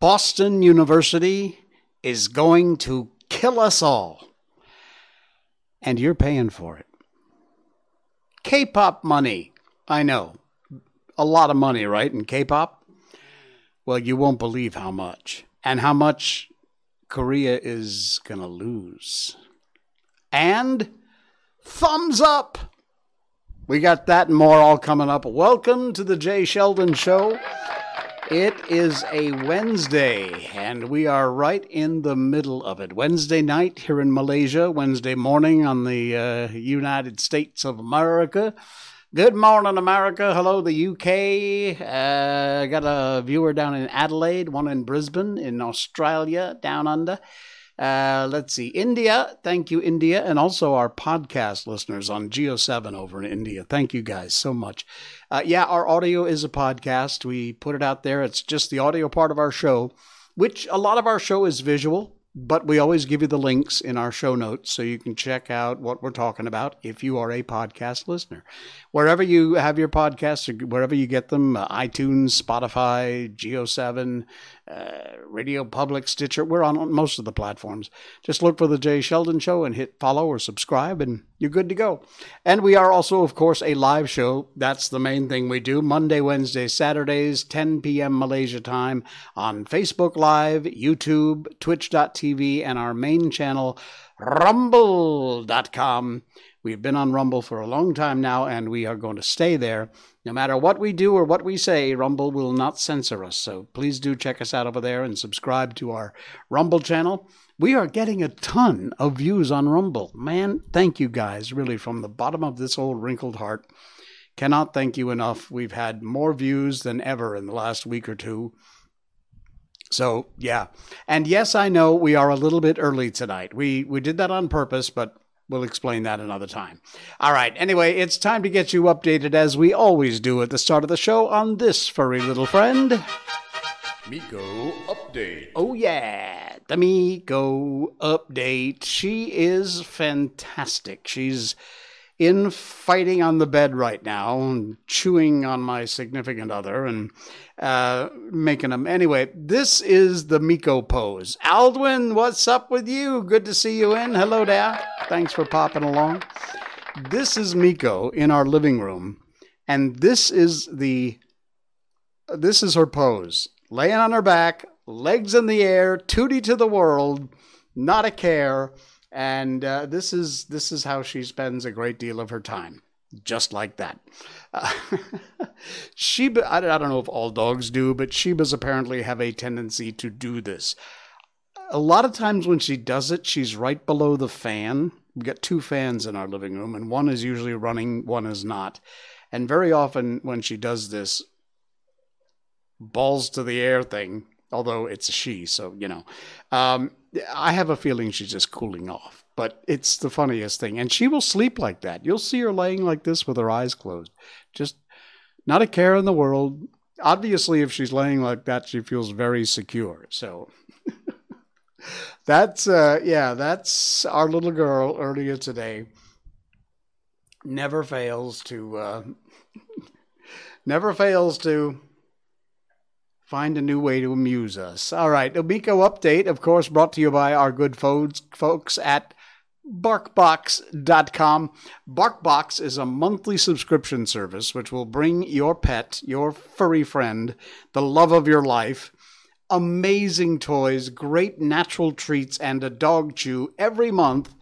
Boston University is going to kill us all. And you're paying for it. K pop money. I know. A lot of money, right? In K pop? Well, you won't believe how much. And how much Korea is going to lose. And thumbs up. We got that and more all coming up. Welcome to the Jay Sheldon Show. It is a Wednesday, and we are right in the middle of it. Wednesday night here in Malaysia, Wednesday morning on the uh, United States of America. Good morning, America. Hello, the UK. Uh, got a viewer down in Adelaide, one in Brisbane, in Australia, down under. Uh, let's see, India. Thank you, India, and also our podcast listeners on Geo7 over in India. Thank you guys so much. Uh, yeah, our audio is a podcast. We put it out there. It's just the audio part of our show, which a lot of our show is visual. But we always give you the links in our show notes so you can check out what we're talking about if you are a podcast listener. Wherever you have your podcasts, or wherever you get them uh, iTunes, Spotify, Geo7, uh, Radio Public, Stitcher, we're on most of the platforms. Just look for The Jay Sheldon Show and hit follow or subscribe, and you're good to go. And we are also, of course, a live show. That's the main thing we do Monday, Wednesday, Saturdays, 10 p.m. Malaysia time on Facebook Live, YouTube, Twitch.tv, and our main channel, Rumble.com. We've been on Rumble for a long time now, and we are going to stay there. No matter what we do or what we say, Rumble will not censor us. So please do check us out over there and subscribe to our Rumble channel. We are getting a ton of views on Rumble. Man, thank you guys, really, from the bottom of this old wrinkled heart. Cannot thank you enough. We've had more views than ever in the last week or two. So, yeah. And yes, I know we are a little bit early tonight. We we did that on purpose, but We'll explain that another time. All right. Anyway, it's time to get you updated as we always do at the start of the show on this furry little friend. Miko update. Oh, yeah. The Miko update. She is fantastic. She's in fighting on the bed right now and chewing on my significant other and uh, making them. Anyway, this is the Miko pose. Aldwin, what's up with you? Good to see you in. Hello there. Thanks for popping along. This is Miko in our living room, and this is the this is her pose. Laying on her back, legs in the air, tootie to the world, not a care. And uh, this is this is how she spends a great deal of her time just like that. Uh, shiba I, I don't know if all dogs do but Shebas apparently have a tendency to do this. A lot of times when she does it she's right below the fan. We've got two fans in our living room and one is usually running one is not. And very often when she does this balls to the air thing although it's a she so you know um, I have a feeling she's just cooling off, but it's the funniest thing. And she will sleep like that. You'll see her laying like this with her eyes closed. Just not a care in the world. Obviously, if she's laying like that, she feels very secure. So that's, uh, yeah, that's our little girl earlier today. Never fails to, uh, never fails to find a new way to amuse us. All right, Miko update, of course, brought to you by our good folks at BarkBox.com. BarkBox is a monthly subscription service which will bring your pet, your furry friend, the love of your life, amazing toys, great natural treats, and a dog chew every month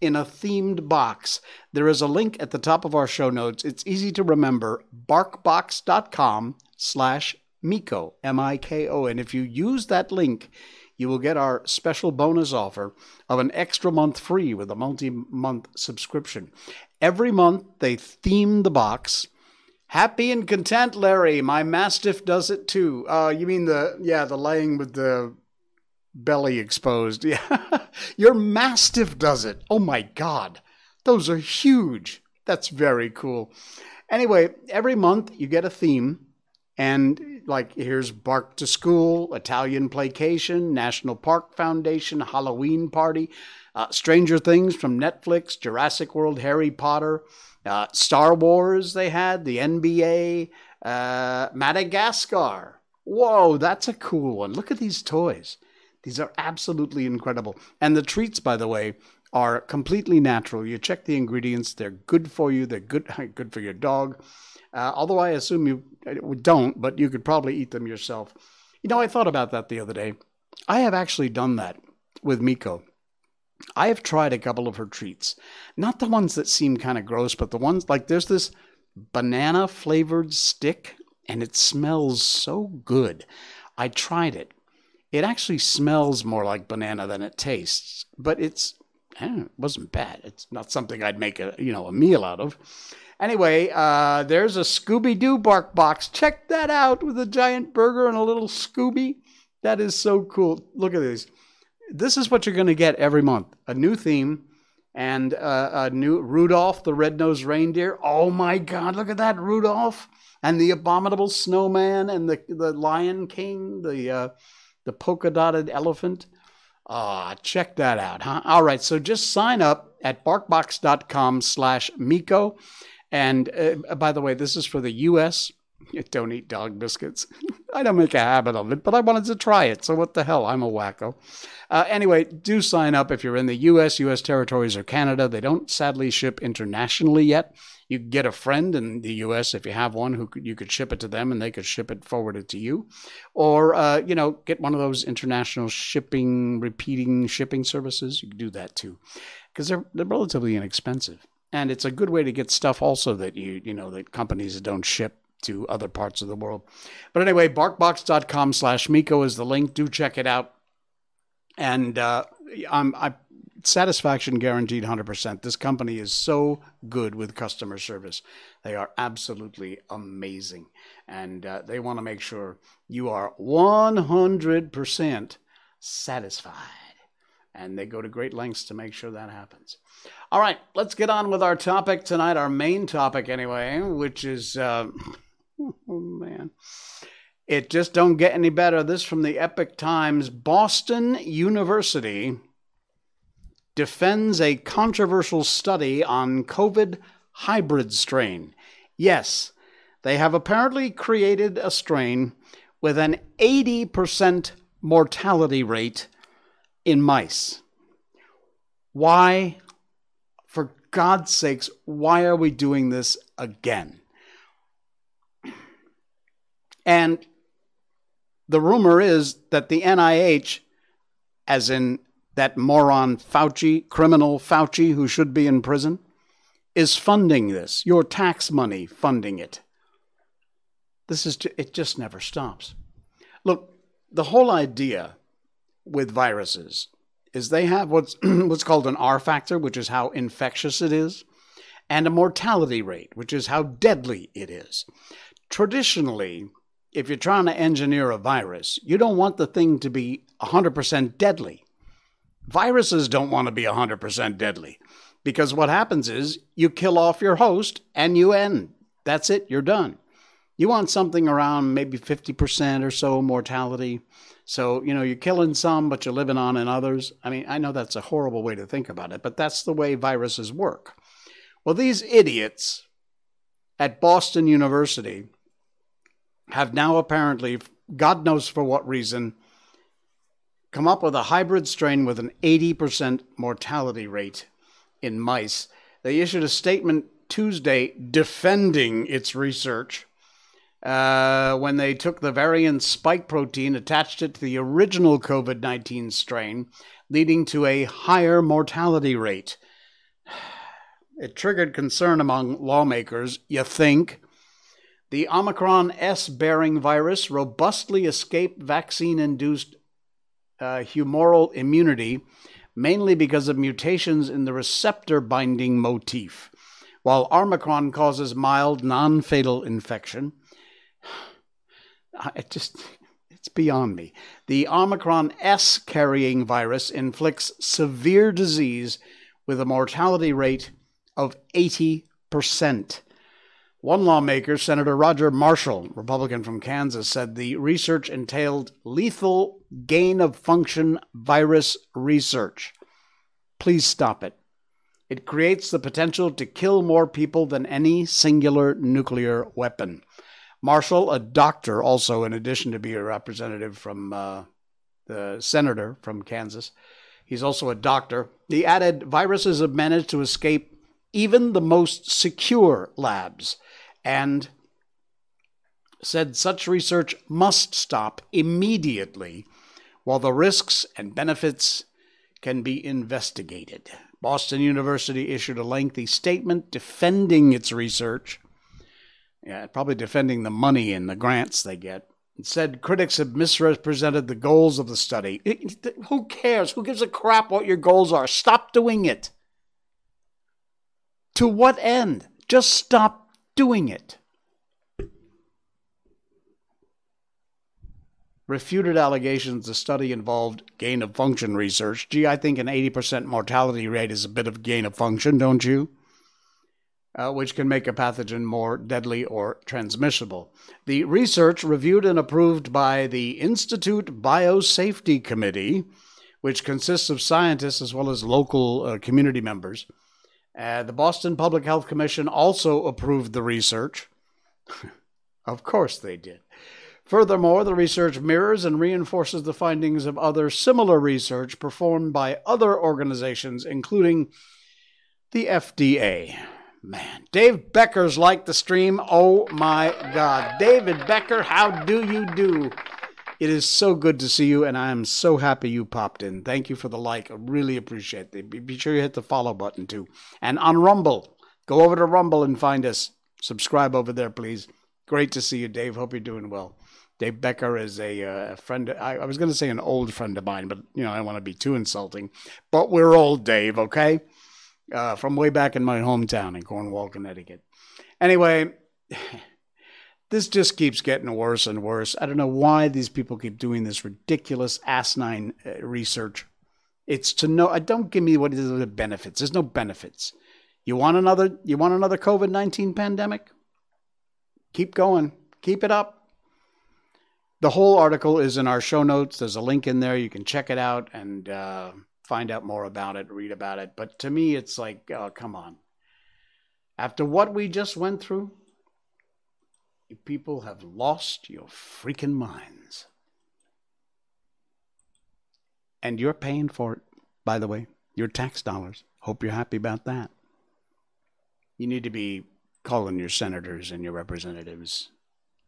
in a themed box. There is a link at the top of our show notes. It's easy to remember. BarkBox.com slash Miko, M I K O. And if you use that link, you will get our special bonus offer of an extra month free with a multi month subscription. Every month, they theme the box. Happy and content, Larry. My Mastiff does it too. Uh, you mean the, yeah, the laying with the belly exposed. Yeah. Your Mastiff does it. Oh my God. Those are huge. That's very cool. Anyway, every month you get a theme and like here's Bark to School, Italian Placation, National Park Foundation, Halloween Party, uh, Stranger Things from Netflix, Jurassic World, Harry Potter, uh, Star Wars. They had the NBA, uh, Madagascar. Whoa, that's a cool one. Look at these toys. These are absolutely incredible. And the treats, by the way, are completely natural. You check the ingredients; they're good for you. They're good good for your dog. Uh, although I assume you uh, don't, but you could probably eat them yourself. You know, I thought about that the other day. I have actually done that with Miko. I have tried a couple of her treats. Not the ones that seem kind of gross, but the ones like there's this banana flavored stick, and it smells so good. I tried it. It actually smells more like banana than it tastes, but it's eh, it wasn't bad. It's not something I'd make a you know a meal out of. Anyway, uh, there's a Scooby Doo bark box. Check that out with a giant burger and a little Scooby. That is so cool. Look at this. This is what you're going to get every month a new theme and uh, a new Rudolph the Red-Nosed Reindeer. Oh my God, look at that Rudolph and the Abominable Snowman and the the Lion King, the uh, the polka dotted elephant. Ah, check that out, huh? All right, so just sign up at barkbox.com slash Miko and uh, by the way, this is for the U.S. Don't eat dog biscuits. I don't make a habit of it, but I wanted to try it. So what the hell? I'm a wacko. Uh, anyway, do sign up if you're in the U.S., U.S. territories, or Canada. They don't sadly ship internationally yet. You get a friend in the U.S. if you have one who could, you could ship it to them, and they could ship it forward it to you, or uh, you know get one of those international shipping, repeating shipping services. You can do that too, because they're they're relatively inexpensive and it's a good way to get stuff also that you you know that companies don't ship to other parts of the world. But anyway, barkbox.com slash Miko is the link. Do check it out. And uh, I'm, I satisfaction guaranteed 100%. This company is so good with customer service. They are absolutely amazing. And uh, they want to make sure you are 100% satisfied. And they go to great lengths to make sure that happens. All right, let's get on with our topic tonight, our main topic anyway, which is, uh, oh man, it just don't get any better. This from the Epic Times. Boston University defends a controversial study on COVID hybrid strain. Yes, they have apparently created a strain with an 80% mortality rate in mice. Why for God's sakes, why are we doing this again? And the rumor is that the NIH, as in that moron Fauci, criminal Fauci who should be in prison, is funding this, your tax money funding it. This is it just never stops. Look, the whole idea with viruses is they have what's what's called an R factor, which is how infectious it is, and a mortality rate, which is how deadly it is. Traditionally, if you're trying to engineer a virus, you don't want the thing to be 100% deadly. Viruses don't want to be 100% deadly because what happens is you kill off your host and you end. That's it, you're done. You want something around maybe 50% or so mortality. So, you know, you're killing some, but you're living on in others. I mean, I know that's a horrible way to think about it, but that's the way viruses work. Well, these idiots at Boston University have now apparently, God knows for what reason, come up with a hybrid strain with an 80% mortality rate in mice. They issued a statement Tuesday defending its research uh, when they took the variant spike protein, attached it to the original COVID 19 strain, leading to a higher mortality rate. It triggered concern among lawmakers, you think. The Omicron S bearing virus robustly escaped vaccine induced uh, humoral immunity, mainly because of mutations in the receptor binding motif. While Omicron causes mild, non fatal infection, it just it's beyond me. The Omicron S carrying virus inflicts severe disease with a mortality rate of 80%. One lawmaker, Senator Roger Marshall, Republican from Kansas, said the research entailed lethal gain of function virus research. Please stop it. It creates the potential to kill more people than any singular nuclear weapon. Marshall, a doctor, also, in addition to being a representative from uh, the senator from Kansas, he's also a doctor. He added viruses have managed to escape even the most secure labs and said such research must stop immediately while the risks and benefits can be investigated. Boston University issued a lengthy statement defending its research, yeah, probably defending the money and the grants they get. It said critics have misrepresented the goals of the study. It, who cares? Who gives a crap what your goals are? Stop doing it. To what end? Just stop doing it. refuted allegations the study involved gain of function research. Gee, I think an 80% mortality rate is a bit of gain of function, don't you? Uh, which can make a pathogen more deadly or transmissible. The research, reviewed and approved by the Institute Biosafety Committee, which consists of scientists as well as local uh, community members. Uh, the Boston Public Health Commission also approved the research. of course they did. Furthermore, the research mirrors and reinforces the findings of other similar research performed by other organizations, including the FDA. Man, Dave Becker's like the stream. Oh my God. David Becker, how do you do? It is so good to see you, and I am so happy you popped in. Thank you for the like. I really appreciate it. Be sure you hit the follow button too. And on Rumble, go over to Rumble and find us. Subscribe over there, please. Great to see you, Dave. Hope you're doing well. Dave Becker is a uh, friend. I, I was going to say an old friend of mine, but you know I don't want to be too insulting. But we're old, Dave. Okay, uh, from way back in my hometown in Cornwall, Connecticut. Anyway, this just keeps getting worse and worse. I don't know why these people keep doing this ridiculous asinine uh, research. It's to know. I uh, don't give me what is the benefits. There's no benefits. You want another? You want another COVID nineteen pandemic? Keep going. Keep it up the whole article is in our show notes. There's a link in there. You can check it out and uh, find out more about it, read about it. But to me, it's like, oh, come on. After what we just went through, you people have lost your freaking minds. And you're paying for it, by the way, your tax dollars. Hope you're happy about that. You need to be calling your senators and your representatives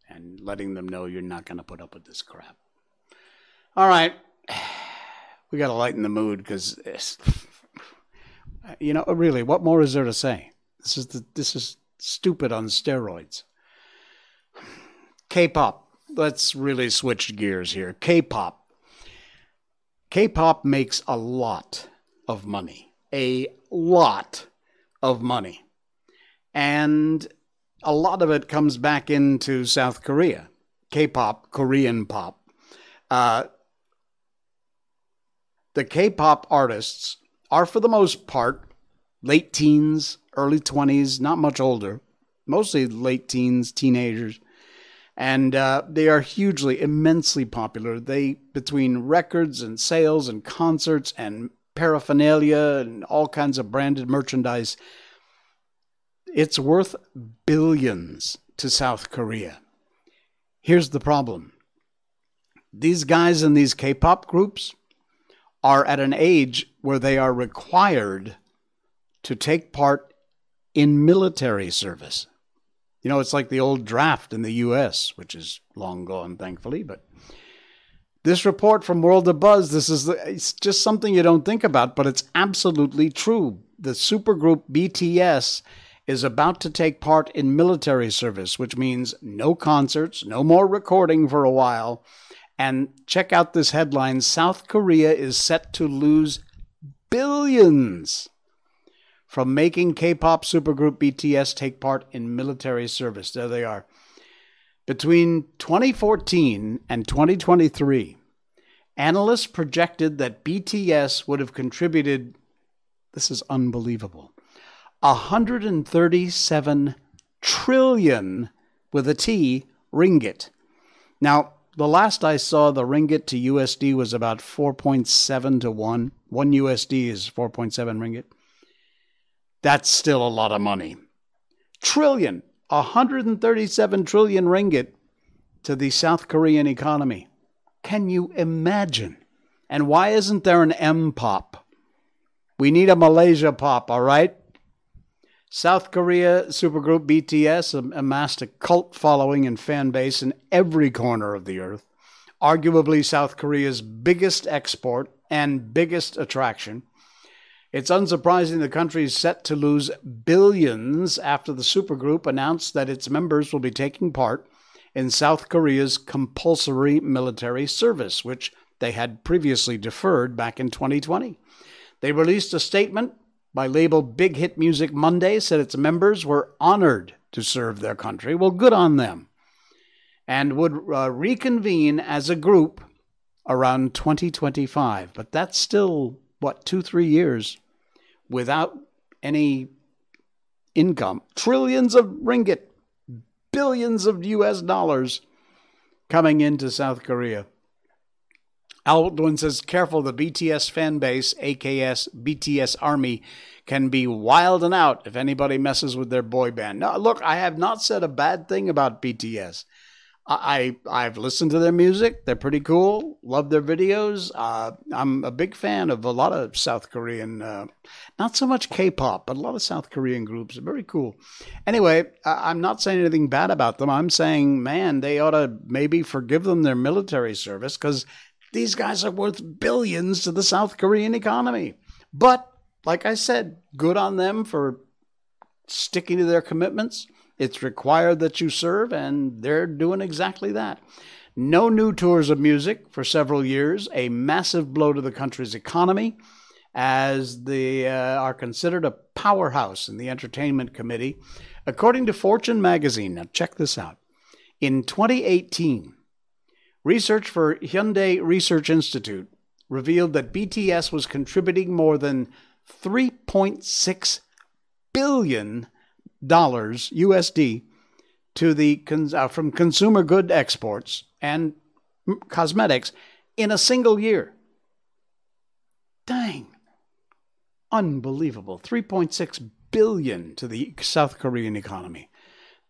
and letting them know you're not going to put up with this crap. All right. We got to lighten the mood because, you know, really, what more is there to say? This is the, this is stupid on steroids. K-pop. Let's really switch gears here. K-pop. K-pop makes a lot of money. A lot of money. And a lot of it comes back into South Korea, K-pop, Korean pop. Uh, the K-pop artists are, for the most part, late teens, early twenties, not much older, mostly late teens, teenagers, and uh, they are hugely, immensely popular. They between records and sales and concerts and paraphernalia and all kinds of branded merchandise it's worth billions to South Korea. Here's the problem these guys in these K pop groups are at an age where they are required to take part in military service. You know, it's like the old draft in the US, which is long gone, thankfully, but this report from World of Buzz, this is the, it's just something you don't think about, but it's absolutely true. The supergroup BTS is about to take part in military service, which means no concerts, no more recording for a while. And check out this headline South Korea is set to lose billions from making K pop supergroup BTS take part in military service. There they are. Between 2014 and 2023, analysts projected that BTS would have contributed, this is unbelievable, 137 trillion with a T ringgit. Now, the last I saw, the ringgit to USD was about 4.7 to 1. 1 USD is 4.7 ringgit. That's still a lot of money. Trillion, 137 trillion ringgit to the South Korean economy. Can you imagine? And why isn't there an M pop? We need a Malaysia pop, all right? South Korea supergroup BTS amassed a cult following and fan base in every corner of the earth. Arguably South Korea's biggest export and biggest attraction. It's unsurprising the country is set to lose billions after the supergroup announced that its members will be taking part in South Korea's compulsory military service, which they had previously deferred back in 2020. They released a statement by label Big Hit Music Monday, said its members were honored to serve their country. Well, good on them. And would uh, reconvene as a group around 2025. But that's still, what, two, three years without any income. Trillions of ringgit, billions of US dollars coming into South Korea. Aldwin says, careful, the BTS fan base, AKS, BTS Army, can be wild and out if anybody messes with their boy band. Now, look, I have not said a bad thing about BTS. I, I have listened to their music. They're pretty cool. Love their videos. Uh, I'm a big fan of a lot of South Korean, uh, not so much K-pop, but a lot of South Korean groups. They're very cool. Anyway, I'm not saying anything bad about them. I'm saying, man, they ought to maybe forgive them their military service because these guys are worth billions to the South Korean economy. But like I said, good on them for sticking to their commitments. It's required that you serve, and they're doing exactly that. No new tours of music for several years, a massive blow to the country's economy, as they uh, are considered a powerhouse in the entertainment committee. According to Fortune magazine, now check this out. In 2018, research for Hyundai Research Institute revealed that BTS was contributing more than 3.6 billion USD to the uh, from consumer good exports and cosmetics in a single year. Dang. Unbelievable. 3.6 billion to the South Korean economy.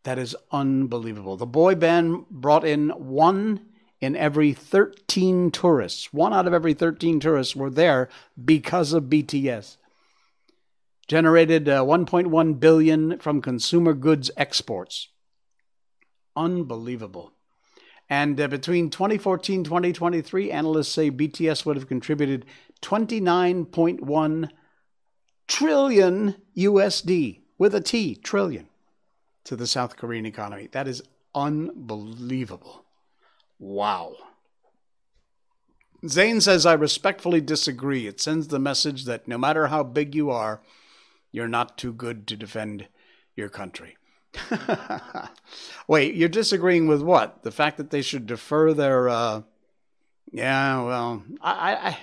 That is unbelievable. The boy band brought in one in every 13 tourists. One out of every 13 tourists were there because of BTS generated uh, 1.1 billion from consumer goods exports. Unbelievable. And uh, between 2014 2023, analysts say BTS would have contributed 29.1 trillion USD with a T, trillion, to the South Korean economy. That is unbelievable. Wow. Zane says, I respectfully disagree. It sends the message that no matter how big you are, you're not too good to defend your country. Wait, you're disagreeing with what? The fact that they should defer their. Uh... Yeah, well, I, I,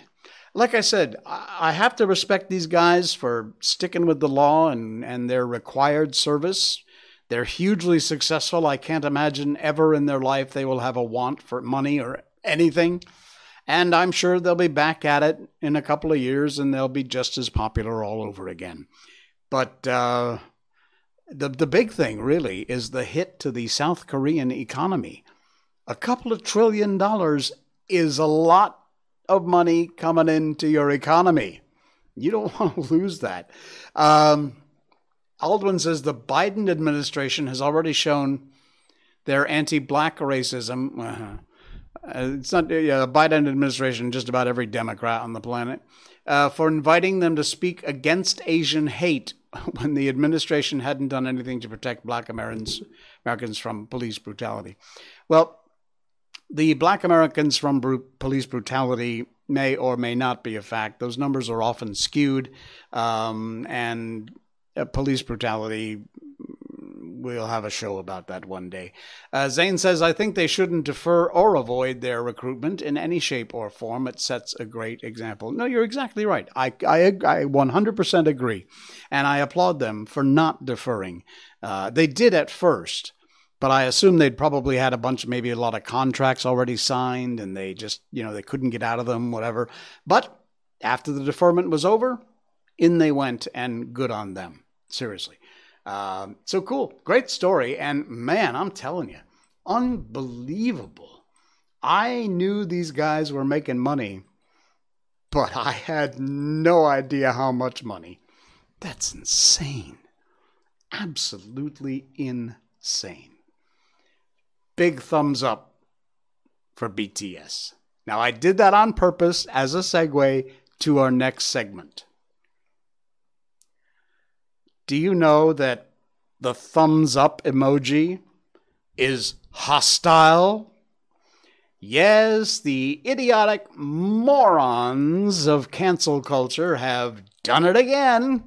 like I said, I have to respect these guys for sticking with the law and, and their required service. They're hugely successful. I can't imagine ever in their life they will have a want for money or anything. And I'm sure they'll be back at it in a couple of years and they'll be just as popular all over again. But uh, the the big thing really is the hit to the South Korean economy. A couple of trillion dollars is a lot of money coming into your economy. You don't want to lose that. Um, Aldwin says the Biden administration has already shown their anti-black racism. Uh, it's not yeah, the Biden administration, just about every Democrat on the planet, uh, for inviting them to speak against Asian hate when the administration hadn't done anything to protect black Americans, Americans from police brutality. Well, the black Americans from br- police brutality may or may not be a fact. Those numbers are often skewed, um, and uh, police brutality we'll have a show about that one day. Uh, Zane says, I think they shouldn't defer or avoid their recruitment in any shape or form. It sets a great example. No, you're exactly right. I, I, I 100% agree. And I applaud them for not deferring. Uh, they did at first, but I assume they'd probably had a bunch, maybe a lot of contracts already signed and they just, you know, they couldn't get out of them, whatever. But after the deferment was over, in they went and good on them. Seriously. Um, so cool. Great story. And man, I'm telling you, unbelievable. I knew these guys were making money, but I had no idea how much money. That's insane. Absolutely insane. Big thumbs up for BTS. Now, I did that on purpose as a segue to our next segment. Do you know that the thumbs up emoji is hostile? Yes, the idiotic morons of cancel culture have done it again.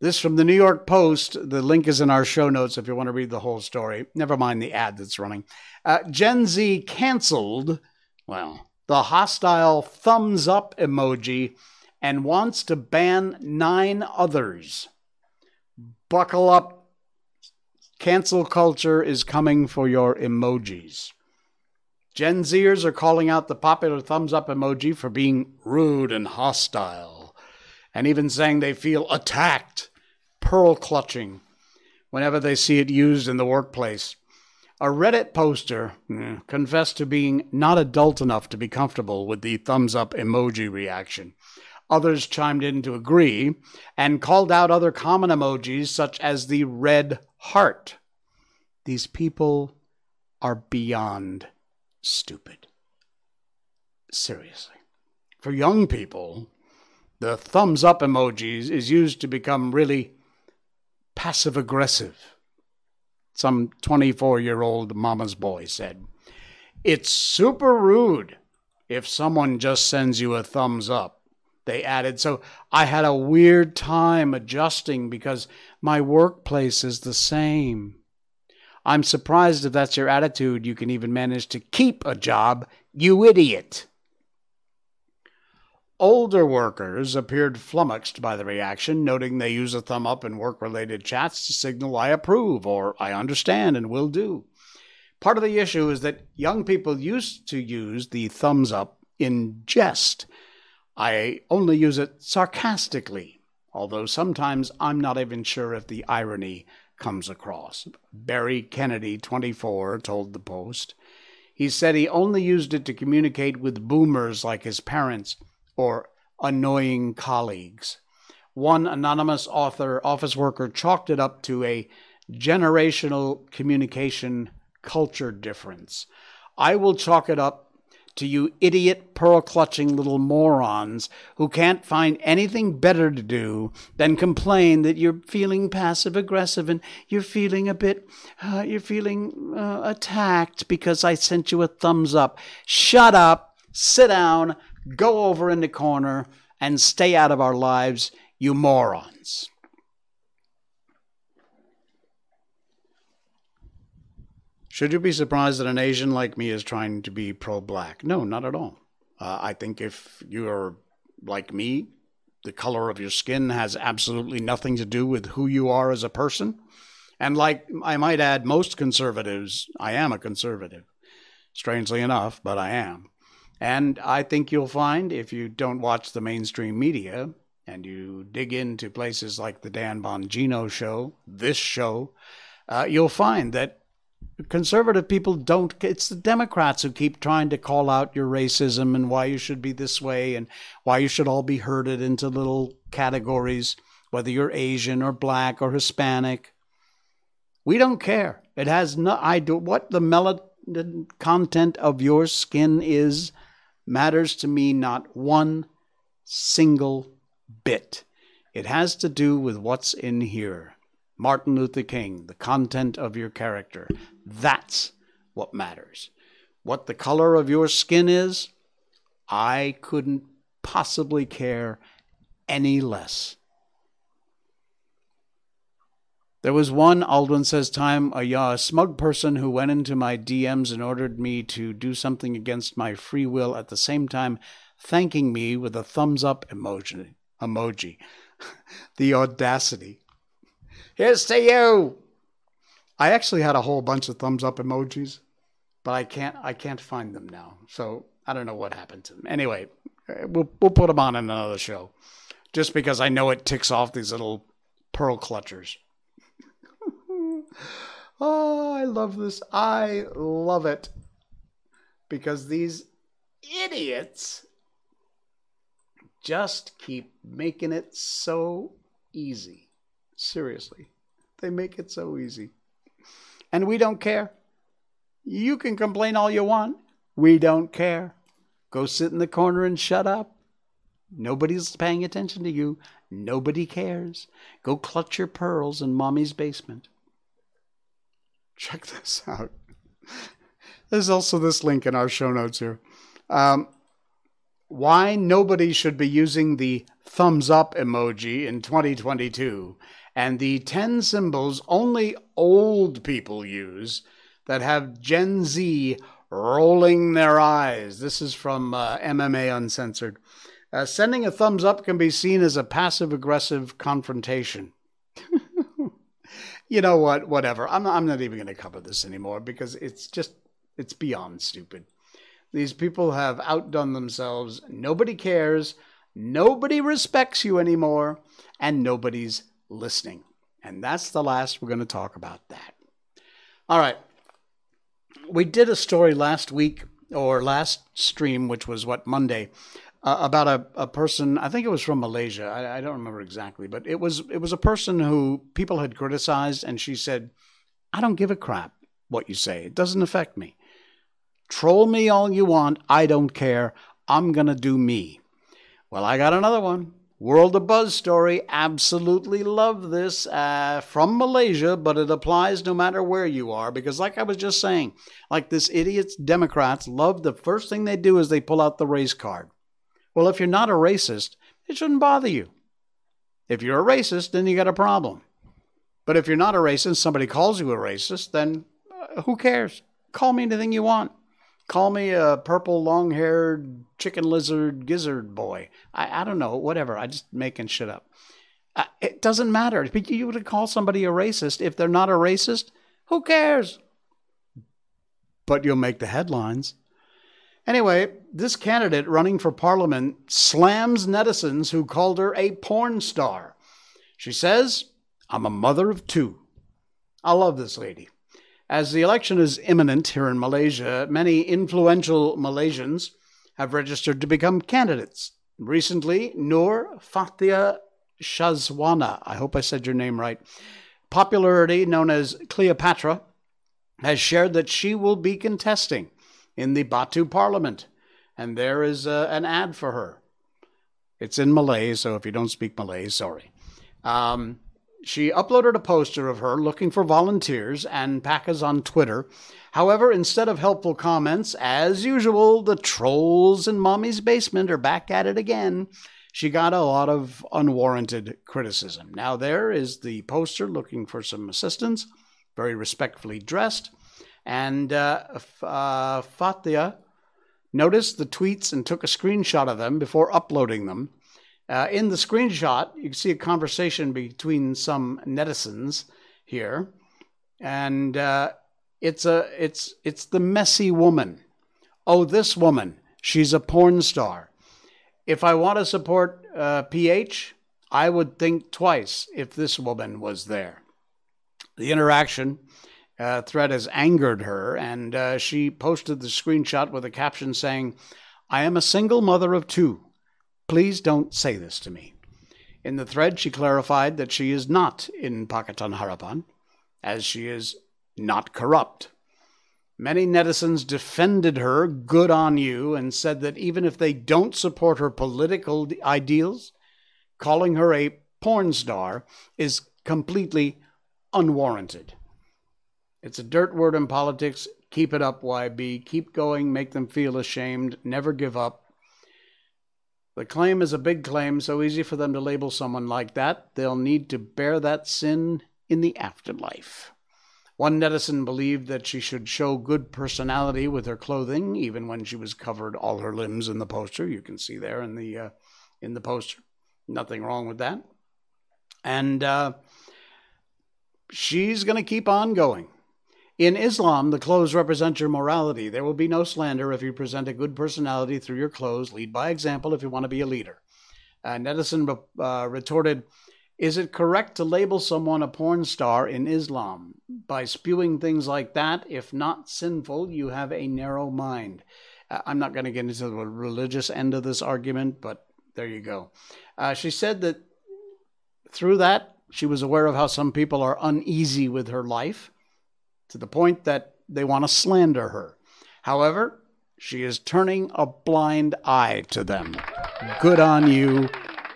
This from the New York Post. The link is in our show notes if you want to read the whole story. Never mind the ad that's running. Uh, Gen Z canceled, well, the hostile thumbs up emoji and wants to ban nine others. Buckle up. Cancel culture is coming for your emojis. Gen Zers are calling out the popular thumbs up emoji for being rude and hostile, and even saying they feel attacked, pearl clutching, whenever they see it used in the workplace. A Reddit poster eh, confessed to being not adult enough to be comfortable with the thumbs up emoji reaction. Others chimed in to agree and called out other common emojis, such as the red heart. These people are beyond stupid. Seriously. For young people, the thumbs up emojis is used to become really passive aggressive. Some 24 year old mama's boy said. It's super rude if someone just sends you a thumbs up they added. So I had a weird time adjusting because my workplace is the same. I'm surprised if that's your attitude, you can even manage to keep a job, you idiot. Older workers appeared flummoxed by the reaction, noting they use a thumb up in work related chats to signal I approve or I understand and will do. Part of the issue is that young people used to use the thumbs up in jest I only use it sarcastically, although sometimes I'm not even sure if the irony comes across. Barry Kennedy, 24, told the Post. He said he only used it to communicate with boomers like his parents or annoying colleagues. One anonymous author, office worker, chalked it up to a generational communication culture difference. I will chalk it up to you idiot pearl clutching little morons who can't find anything better to do than complain that you're feeling passive aggressive and you're feeling a bit, uh, you're feeling uh, attacked because I sent you a thumbs up. Shut up, sit down, go over in the corner, and stay out of our lives, you morons. Should you be surprised that an Asian like me is trying to be pro black? No, not at all. Uh, I think if you're like me, the color of your skin has absolutely nothing to do with who you are as a person. And like I might add, most conservatives, I am a conservative, strangely enough, but I am. And I think you'll find if you don't watch the mainstream media and you dig into places like the Dan Bongino show, this show, uh, you'll find that conservative people don't it's the democrats who keep trying to call out your racism and why you should be this way and why you should all be herded into little categories whether you're asian or black or hispanic. We don't care. It has no i do what the melanin content of your skin is matters to me not one single bit. It has to do with what's in here. Martin Luther King, the content of your character. That's what matters. What the color of your skin is, I couldn't possibly care any less. There was one, Aldwin says, time a, a smug person who went into my DMs and ordered me to do something against my free will at the same time thanking me with a thumbs up emoji. emoji. the audacity. Here's to you. I actually had a whole bunch of thumbs up emojis, but I can't I can't find them now. So I don't know what happened to them. Anyway, eh, we'll we'll put them on in another show, just because I know it ticks off these little pearl clutchers. oh, I love this. I love it because these idiots just keep making it so easy. Seriously, they make it so easy. And we don't care. You can complain all you want. We don't care. Go sit in the corner and shut up. Nobody's paying attention to you. Nobody cares. Go clutch your pearls in mommy's basement. Check this out. There's also this link in our show notes here. Um, why nobody should be using the thumbs up emoji in 2022 and the 10 symbols only old people use that have Gen Z rolling their eyes. This is from uh, MMA Uncensored. Uh, sending a thumbs up can be seen as a passive aggressive confrontation. you know what? Whatever. I'm I'm not even going to cover this anymore because it's just, it's beyond stupid. These people have outdone themselves. Nobody cares. Nobody respects you anymore. And nobody's listening. And that's the last we're going to talk about that. All right. We did a story last week or last stream, which was what, Monday, uh, about a, a person, I think it was from Malaysia. I, I don't remember exactly, but it was it was a person who people had criticized and she said, I don't give a crap what you say. It doesn't affect me. Troll me all you want. I don't care. I'm going to do me. Well, I got another one. World of Buzz story. Absolutely love this uh, from Malaysia, but it applies no matter where you are because, like I was just saying, like this idiot's Democrats love the first thing they do is they pull out the race card. Well, if you're not a racist, it shouldn't bother you. If you're a racist, then you got a problem. But if you're not a racist, somebody calls you a racist, then uh, who cares? Call me anything you want. Call me a purple long haired chicken lizard gizzard boy. I, I don't know, whatever. I just making shit up. Uh, it doesn't matter. You would call somebody a racist. If they're not a racist, who cares? But you'll make the headlines. Anyway, this candidate running for parliament slams netizens who called her a porn star. She says, I'm a mother of two. I love this lady. As the election is imminent here in Malaysia, many influential Malaysians have registered to become candidates. Recently, Noor Fathia Shazwana, I hope I said your name right, popularity known as Cleopatra, has shared that she will be contesting in the Batu Parliament. And there is uh, an ad for her. It's in Malay, so if you don't speak Malay, sorry. Um, she uploaded a poster of her looking for volunteers and Packas on Twitter. However, instead of helpful comments, as usual, the trolls in Mommy's basement are back at it again. She got a lot of unwarranted criticism. Now, there is the poster looking for some assistance, very respectfully dressed. And uh, uh, Fathia noticed the tweets and took a screenshot of them before uploading them. Uh, in the screenshot, you can see a conversation between some netizens here, and uh, it's a it's it's the messy woman. Oh, this woman, she's a porn star. If I want to support uh, PH, I would think twice if this woman was there. The interaction uh, thread has angered her, and uh, she posted the screenshot with a caption saying, "I am a single mother of two. Please don't say this to me. In the thread, she clarified that she is not in Pakatan Harapan, as she is not corrupt. Many netizens defended her, good on you, and said that even if they don't support her political ideals, calling her a porn star is completely unwarranted. It's a dirt word in politics. Keep it up, YB. Keep going. Make them feel ashamed. Never give up. The claim is a big claim, so easy for them to label someone like that. They'll need to bear that sin in the afterlife. One netizen believed that she should show good personality with her clothing, even when she was covered all her limbs in the poster. You can see there in the uh, in the poster. Nothing wrong with that. And uh, she's going to keep on going. In Islam, the clothes represent your morality. There will be no slander if you present a good personality through your clothes. Lead by example if you want to be a leader. Uh, Netizen uh, retorted, Is it correct to label someone a porn star in Islam? By spewing things like that, if not sinful, you have a narrow mind. Uh, I'm not going to get into the religious end of this argument, but there you go. Uh, she said that through that, she was aware of how some people are uneasy with her life to the point that they want to slander her. However, she is turning a blind eye to them. Good on you.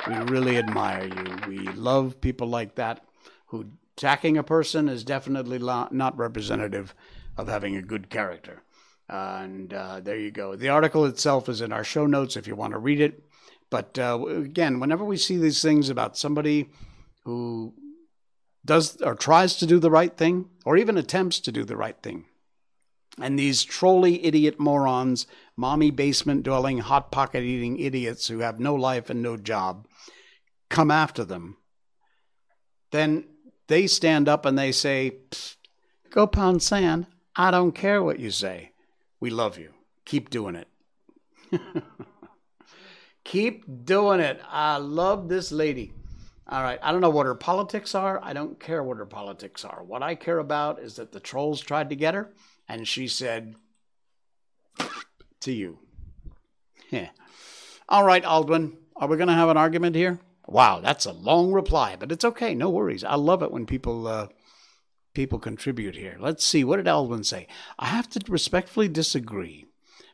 We really admire you. We love people like that who attacking a person is definitely not representative of having a good character. And uh, there you go. The article itself is in our show notes if you want to read it. But uh, again, whenever we see these things about somebody who does or tries to do the right thing, or even attempts to do the right thing. And these trolley idiot morons, mommy basement dwelling, hot pocket eating idiots who have no life and no job, come after them. Then they stand up and they say, Go pound sand. I don't care what you say. We love you. Keep doing it. Keep doing it. I love this lady. All right. I don't know what her politics are. I don't care what her politics are. What I care about is that the trolls tried to get her, and she said, to you. Yeah. All right, Aldwin. Are we going to have an argument here? Wow, that's a long reply, but it's okay. No worries. I love it when people uh, people contribute here. Let's see. What did Aldwin say? I have to respectfully disagree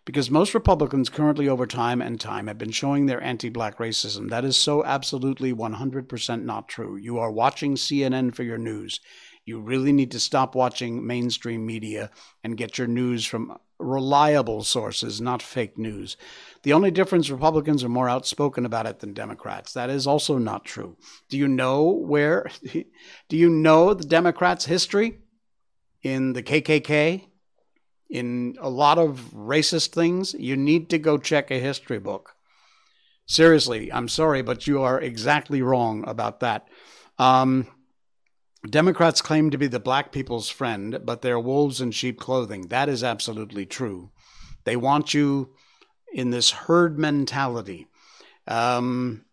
because most Republicans currently over time and time have been showing their anti black racism. That is so absolutely 100% not true. You are watching CNN for your news. You really need to stop watching mainstream media and get your news from reliable sources, not fake news. The only difference Republicans are more outspoken about it than Democrats. That is also not true. Do you know where do you know the Democrats' history in the KKK? In a lot of racist things, you need to go check a history book. Seriously, I'm sorry, but you are exactly wrong about that. Um, Democrats claim to be the black people's friend, but they're wolves in sheep clothing. That is absolutely true. They want you in this herd mentality, um,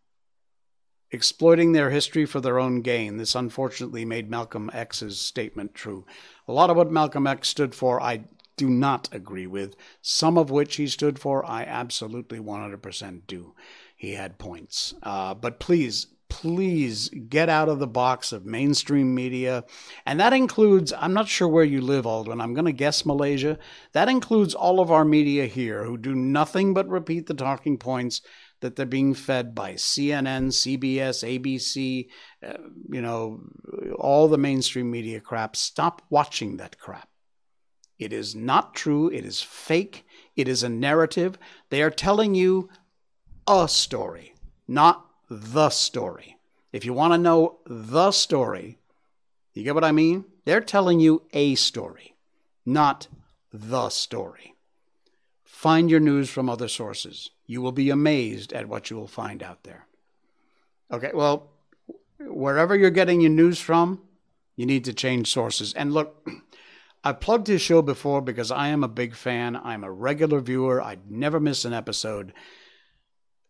exploiting their history for their own gain. This unfortunately made Malcolm X's statement true. A lot of what Malcolm X stood for, I do not agree with. Some of which he stood for, I absolutely 100% do. He had points. Uh, but please, please get out of the box of mainstream media. And that includes, I'm not sure where you live, Aldwin. I'm going to guess Malaysia. That includes all of our media here who do nothing but repeat the talking points that they're being fed by CNN, CBS, ABC, uh, you know, all the mainstream media crap. Stop watching that crap. It is not true. It is fake. It is a narrative. They are telling you a story, not the story. If you want to know the story, you get what I mean? They're telling you a story, not the story. Find your news from other sources. You will be amazed at what you will find out there. Okay, well, wherever you're getting your news from, you need to change sources. And look, I've plugged his show before because I am a big fan. I'm a regular viewer. I'd never miss an episode.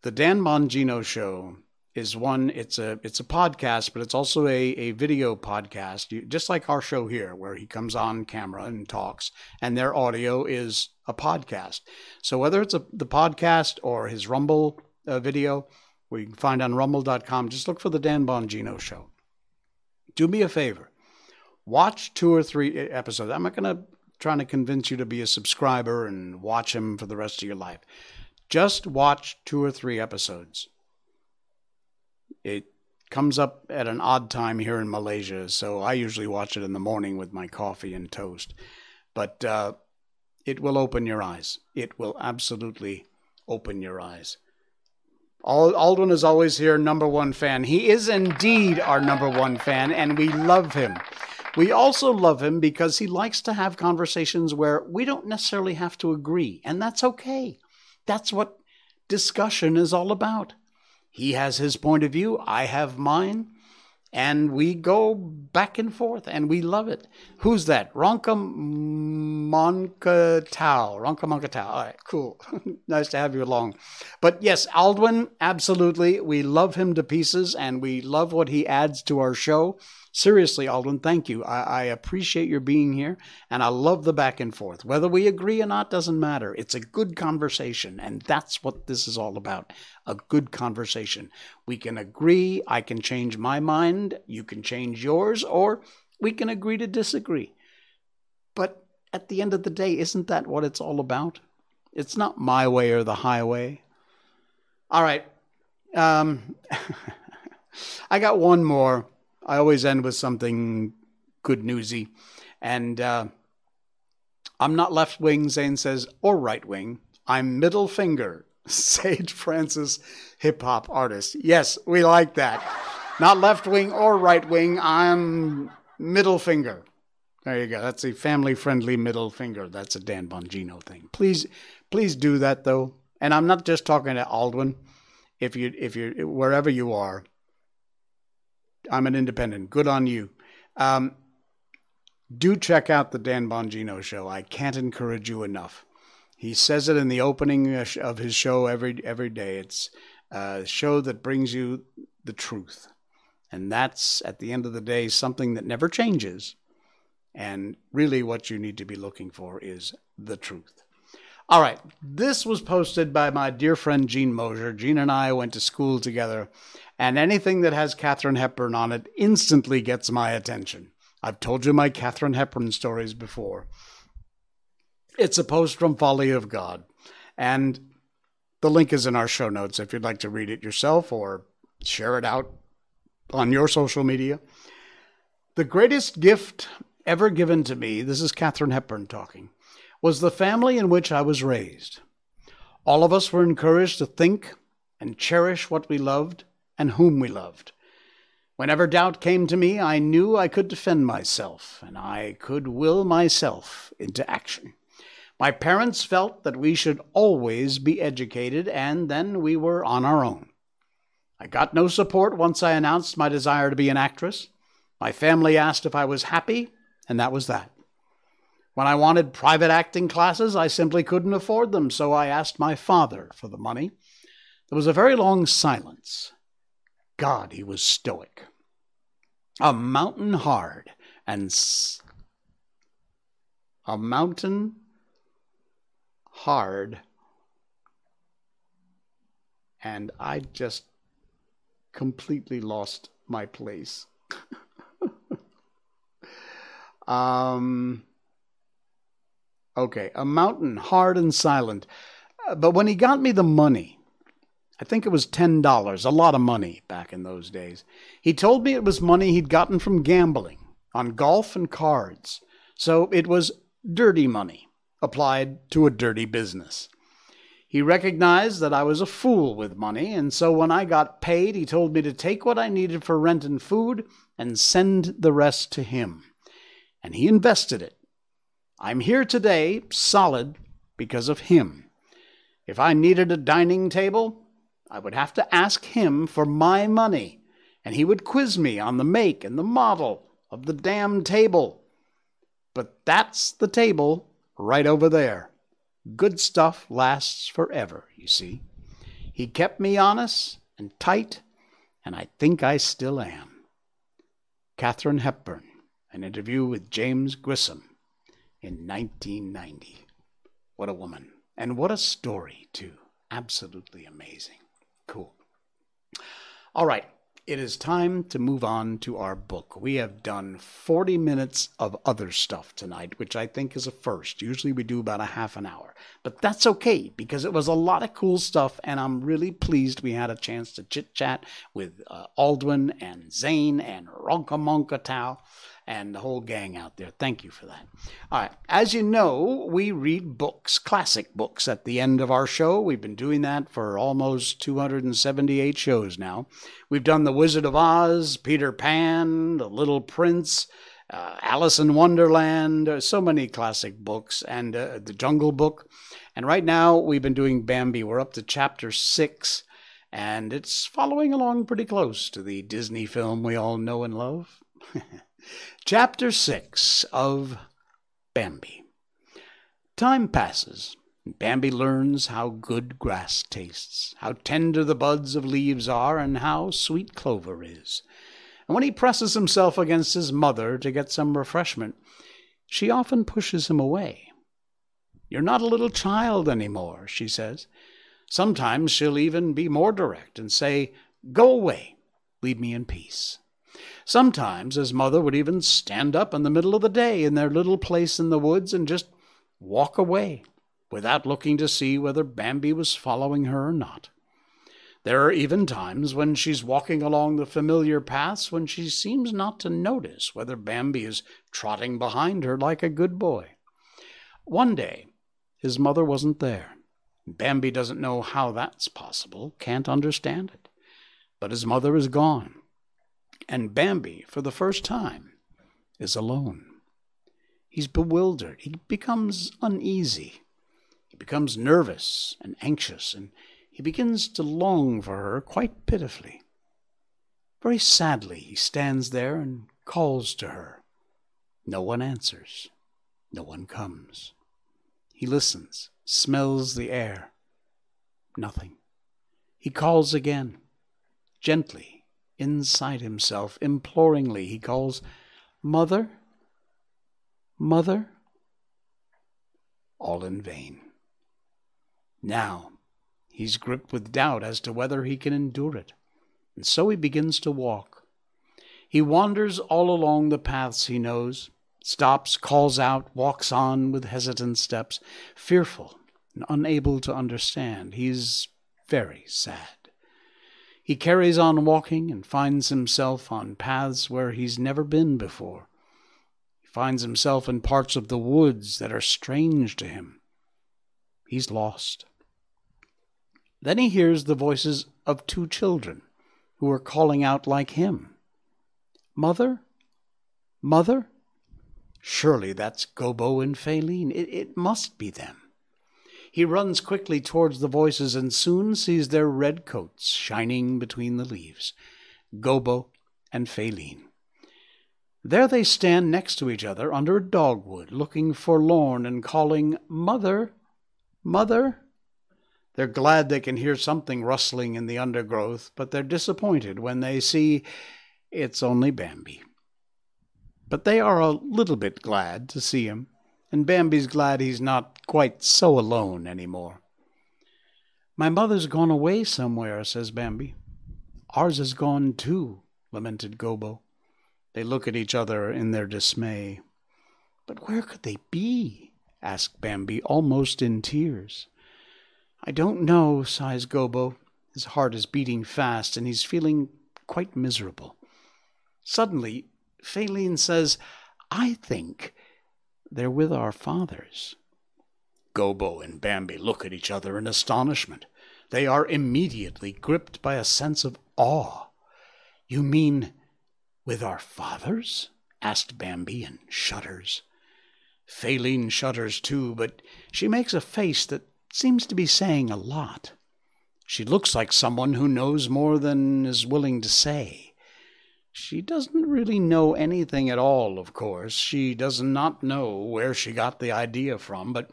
The Dan Bongino show is one it's a it's a podcast but it's also a, a video podcast just like our show here where he comes on camera and talks and their audio is a podcast so whether it's a, the podcast or his rumble uh, video we can find on rumble.com just look for the dan bongino show do me a favor watch two or three episodes. I'm not going to try to convince you to be a subscriber and watch him for the rest of your life. Just watch two or three episodes. It comes up at an odd time here in Malaysia, so I usually watch it in the morning with my coffee and toast. But uh, it will open your eyes. It will absolutely open your eyes. Aldwin is always here, number one fan. He is indeed our number one fan, and we love him. We also love him because he likes to have conversations where we don't necessarily have to agree, and that's okay. That's what discussion is all about. He has his point of view, I have mine and we go back and forth and we love it. Who's that? Ronka Monka Tao. Ronka Monka Tao. All right, cool. nice to have you along. But yes, Aldwin, absolutely. We love him to pieces and we love what he adds to our show. Seriously, Alden, thank you. I, I, appreciate your being here, and I love the back and forth. Whether we agree or not doesn't matter. It's a good conversation, and that's what this is all about a good conversation. We can agree, I can change my mind, you can change yours, or we can agree to disagree. But at the end of the day, isn't that what it's all about? It's not my way or the highway. All right. Um, I got one more I always end with something good newsy. And uh, I'm not left wing, Zane says, or right wing. I'm middle finger, Sage Francis hip hop artist. Yes, we like that. Not left wing or right wing. I'm middle finger. There you go. That's a family friendly middle finger. That's a Dan Bongino thing. Please, please do that though. And I'm not just talking to Aldwin. If you, if you, wherever you are, I'm an independent. Good on you. Um, do check out the Dan Bongino show. I can't encourage you enough. He says it in the opening of his show every every day. It's a show that brings you the truth, and that's at the end of the day something that never changes. And really, what you need to be looking for is the truth. All right, this was posted by my dear friend Gene Mosier. Gene and I went to school together, and anything that has Katharine Hepburn on it instantly gets my attention. I've told you my Katharine Hepburn stories before. It's a post from Folly of God, and the link is in our show notes if you'd like to read it yourself or share it out on your social media. The greatest gift ever given to me, this is Katharine Hepburn talking, was the family in which I was raised. All of us were encouraged to think and cherish what we loved and whom we loved. Whenever doubt came to me, I knew I could defend myself, and I could will myself into action. My parents felt that we should always be educated, and then we were on our own. I got no support once I announced my desire to be an actress. My family asked if I was happy, and that was that. When I wanted private acting classes, I simply couldn't afford them, so I asked my father for the money. There was a very long silence. God, he was stoic. A mountain hard and s- a mountain hard. And I just completely lost my place. um, okay, a mountain hard and silent. Uh, but when he got me the money, I think it was $10, a lot of money back in those days. He told me it was money he'd gotten from gambling on golf and cards. So it was dirty money applied to a dirty business. He recognized that I was a fool with money, and so when I got paid, he told me to take what I needed for rent and food and send the rest to him. And he invested it. I'm here today, solid, because of him. If I needed a dining table, I would have to ask him for my money, and he would quiz me on the make and the model of the damn table. But that's the table right over there. Good stuff lasts forever, you see. He kept me honest and tight, and I think I still am. Katharine Hepburn, an interview with James Grissom in 1990. What a woman. And what a story, too. Absolutely amazing. Cool. All right. It is time to move on to our book. We have done 40 minutes of other stuff tonight, which I think is a first. Usually we do about a half an hour. But that's okay because it was a lot of cool stuff, and I'm really pleased we had a chance to chit chat with uh, Aldwin and Zane and Ronka Monka Tao. And the whole gang out there. Thank you for that. All right. As you know, we read books, classic books, at the end of our show. We've been doing that for almost 278 shows now. We've done The Wizard of Oz, Peter Pan, The Little Prince. Uh, Alice in Wonderland, uh, so many classic books, and uh, The Jungle Book. And right now, we've been doing Bambi. We're up to chapter six, and it's following along pretty close to the Disney film we all know and love. chapter six of Bambi. Time passes. And Bambi learns how good grass tastes, how tender the buds of leaves are, and how sweet clover is. And when he presses himself against his mother to get some refreshment, she often pushes him away. You're not a little child any more, she says. Sometimes she'll even be more direct and say, Go away, leave me in peace. Sometimes his mother would even stand up in the middle of the day in their little place in the woods and just walk away without looking to see whether Bambi was following her or not. There are even times when she's walking along the familiar paths when she seems not to notice whether Bambi is trotting behind her like a good boy. One day, his mother wasn't there. Bambi doesn't know how that's possible, can't understand it. But his mother is gone. And Bambi, for the first time, is alone. He's bewildered. He becomes uneasy. He becomes nervous and anxious, and he begins to long for her quite pitifully. Very sadly, he stands there and calls to her. No one answers. No one comes. He listens, smells the air. Nothing. He calls again. Gently, inside himself, imploringly, he calls, Mother? Mother? All in vain. Now he's gripped with doubt as to whether he can endure it, and so he begins to walk. He wanders all along the paths he knows, stops, calls out, walks on with hesitant steps, fearful and unable to understand. He is very sad. He carries on walking and finds himself on paths where he's never been before. He finds himself in parts of the woods that are strange to him. He's lost. Then he hears the voices of two children who are calling out like him Mother? Mother? Surely that's Gobbo and Faline. It, it must be them. He runs quickly towards the voices and soon sees their red coats shining between the leaves. Gobbo and Faline. There they stand next to each other under a dogwood, looking forlorn and calling, Mother, Mother. They're glad they can hear something rustling in the undergrowth, but they're disappointed when they see it's only Bambi. But they are a little bit glad to see him, and Bambi's glad he's not quite so alone any more. My mother's gone away somewhere, says Bambi. Ours has gone too, lamented Gobbo. They look at each other in their dismay. But where could they be? asked Bambi, almost in tears. I don't know, sighs Gobbo. His heart is beating fast, and he's feeling quite miserable. Suddenly, Faline says, I think they're with our fathers. Gobbo and Bambi look at each other in astonishment. They are immediately gripped by a sense of awe. You mean with our fathers? asked Bambi and shudders. Faline shudders too, but she makes a face that seems to be saying a lot. She looks like someone who knows more than is willing to say. She doesn't really know anything at all, of course. She does not know where she got the idea from, but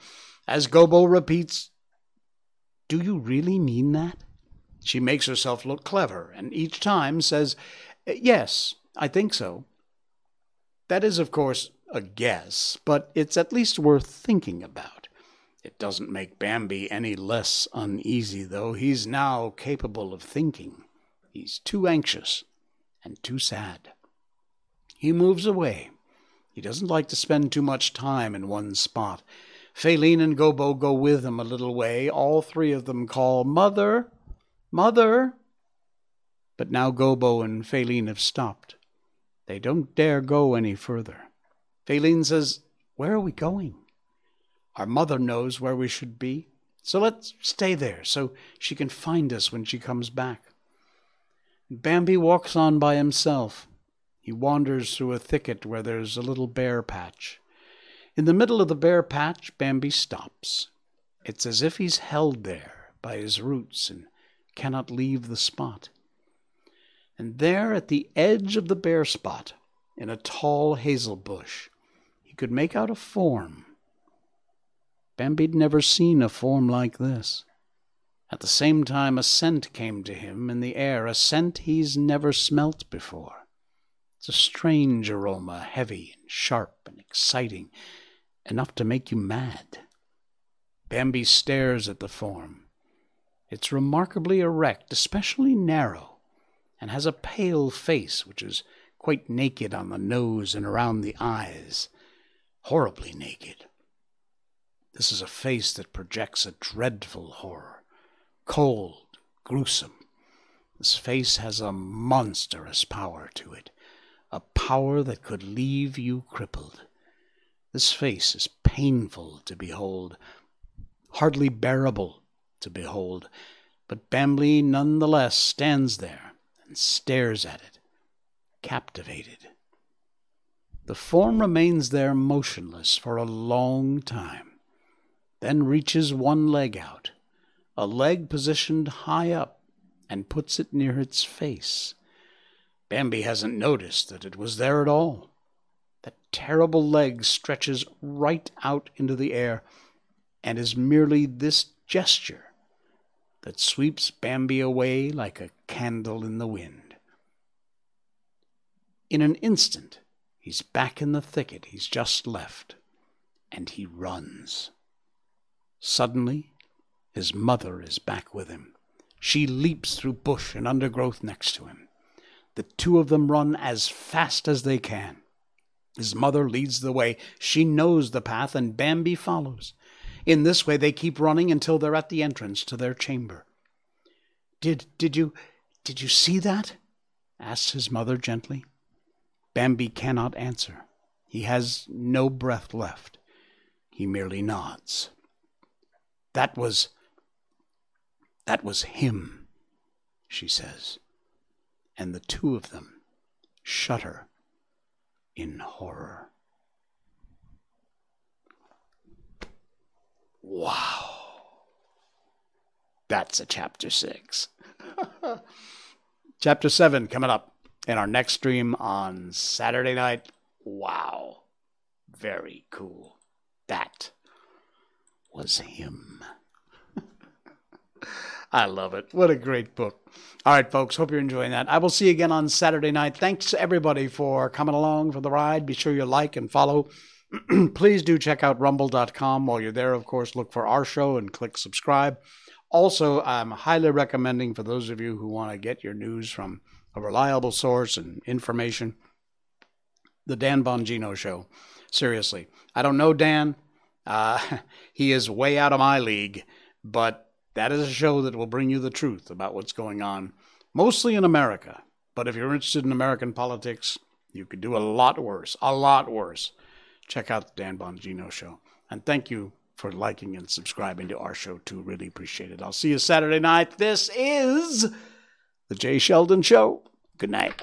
as Gobbo repeats, Do you really mean that? She makes herself look clever, and each time says, Yes, I think so. That is, of course, a guess, but it's at least worth thinking about. It doesn't make Bambi any less uneasy, though. He's now capable of thinking. He's too anxious and too sad. He moves away. He doesn't like to spend too much time in one spot. Faline and Gobbo go with him a little way. All three of them call, Mother! Mother! But now Gobbo and Faline have stopped. They don't dare go any further. Faline says, Where are we going? Our mother knows where we should be, so let's stay there so she can find us when she comes back. Bambi walks on by himself. He wanders through a thicket where there's a little bare patch. In the middle of the bare patch, Bambi stops. It's as if he's held there by his roots and cannot leave the spot. And there at the edge of the bare spot, in a tall hazel bush, he could make out a form. Bambi'd never seen a form like this. At the same time, a scent came to him in the air, a scent he's never smelt before. It's a strange aroma, heavy and sharp and exciting, enough to make you mad. Bambi stares at the form. It's remarkably erect, especially narrow, and has a pale face which is quite naked on the nose and around the eyes, horribly naked. This is a face that projects a dreadful horror, cold, gruesome. This face has a monstrous power to it, a power that could leave you crippled. This face is painful to behold, hardly bearable to behold, but Bambi none the less stands there and stares at it, captivated. The form remains there motionless for a long time, then reaches one leg out, a leg positioned high up, and puts it near its face. Bambi hasn't noticed that it was there at all. That terrible leg stretches right out into the air, and is merely this gesture that sweeps Bambi away like a candle in the wind. In an instant, he's back in the thicket he's just left, and he runs. Suddenly, his mother is back with him. She leaps through bush and undergrowth next to him. The two of them run as fast as they can. His mother leads the way. She knows the path, and Bambi follows. In this way, they keep running until they're at the entrance to their chamber. Did did you did you see that? asks his mother gently. Bambi cannot answer. He has no breath left. He merely nods. That was that was him, she says, and the two of them shudder in horror. Wow. That's a chapter six. chapter seven coming up in our next stream on Saturday night. Wow. Very cool. That was him. I love it. What a great book. All right, folks. Hope you're enjoying that. I will see you again on Saturday night. Thanks everybody for coming along for the ride. Be sure you like and follow. Please do check out rumble.com. While you're there, of course, look for our show and click subscribe. Also, I'm highly recommending for those of you who want to get your news from a reliable source and information, the Dan Bongino Show. Seriously, I don't know Dan. Uh, he is way out of my league, but that is a show that will bring you the truth about what's going on, mostly in America. But if you're interested in American politics, you could do a lot worse, a lot worse. Check out the Dan Bongino Show. And thank you for liking and subscribing to our show, too. Really appreciate it. I'll see you Saturday night. This is The Jay Sheldon Show. Good night.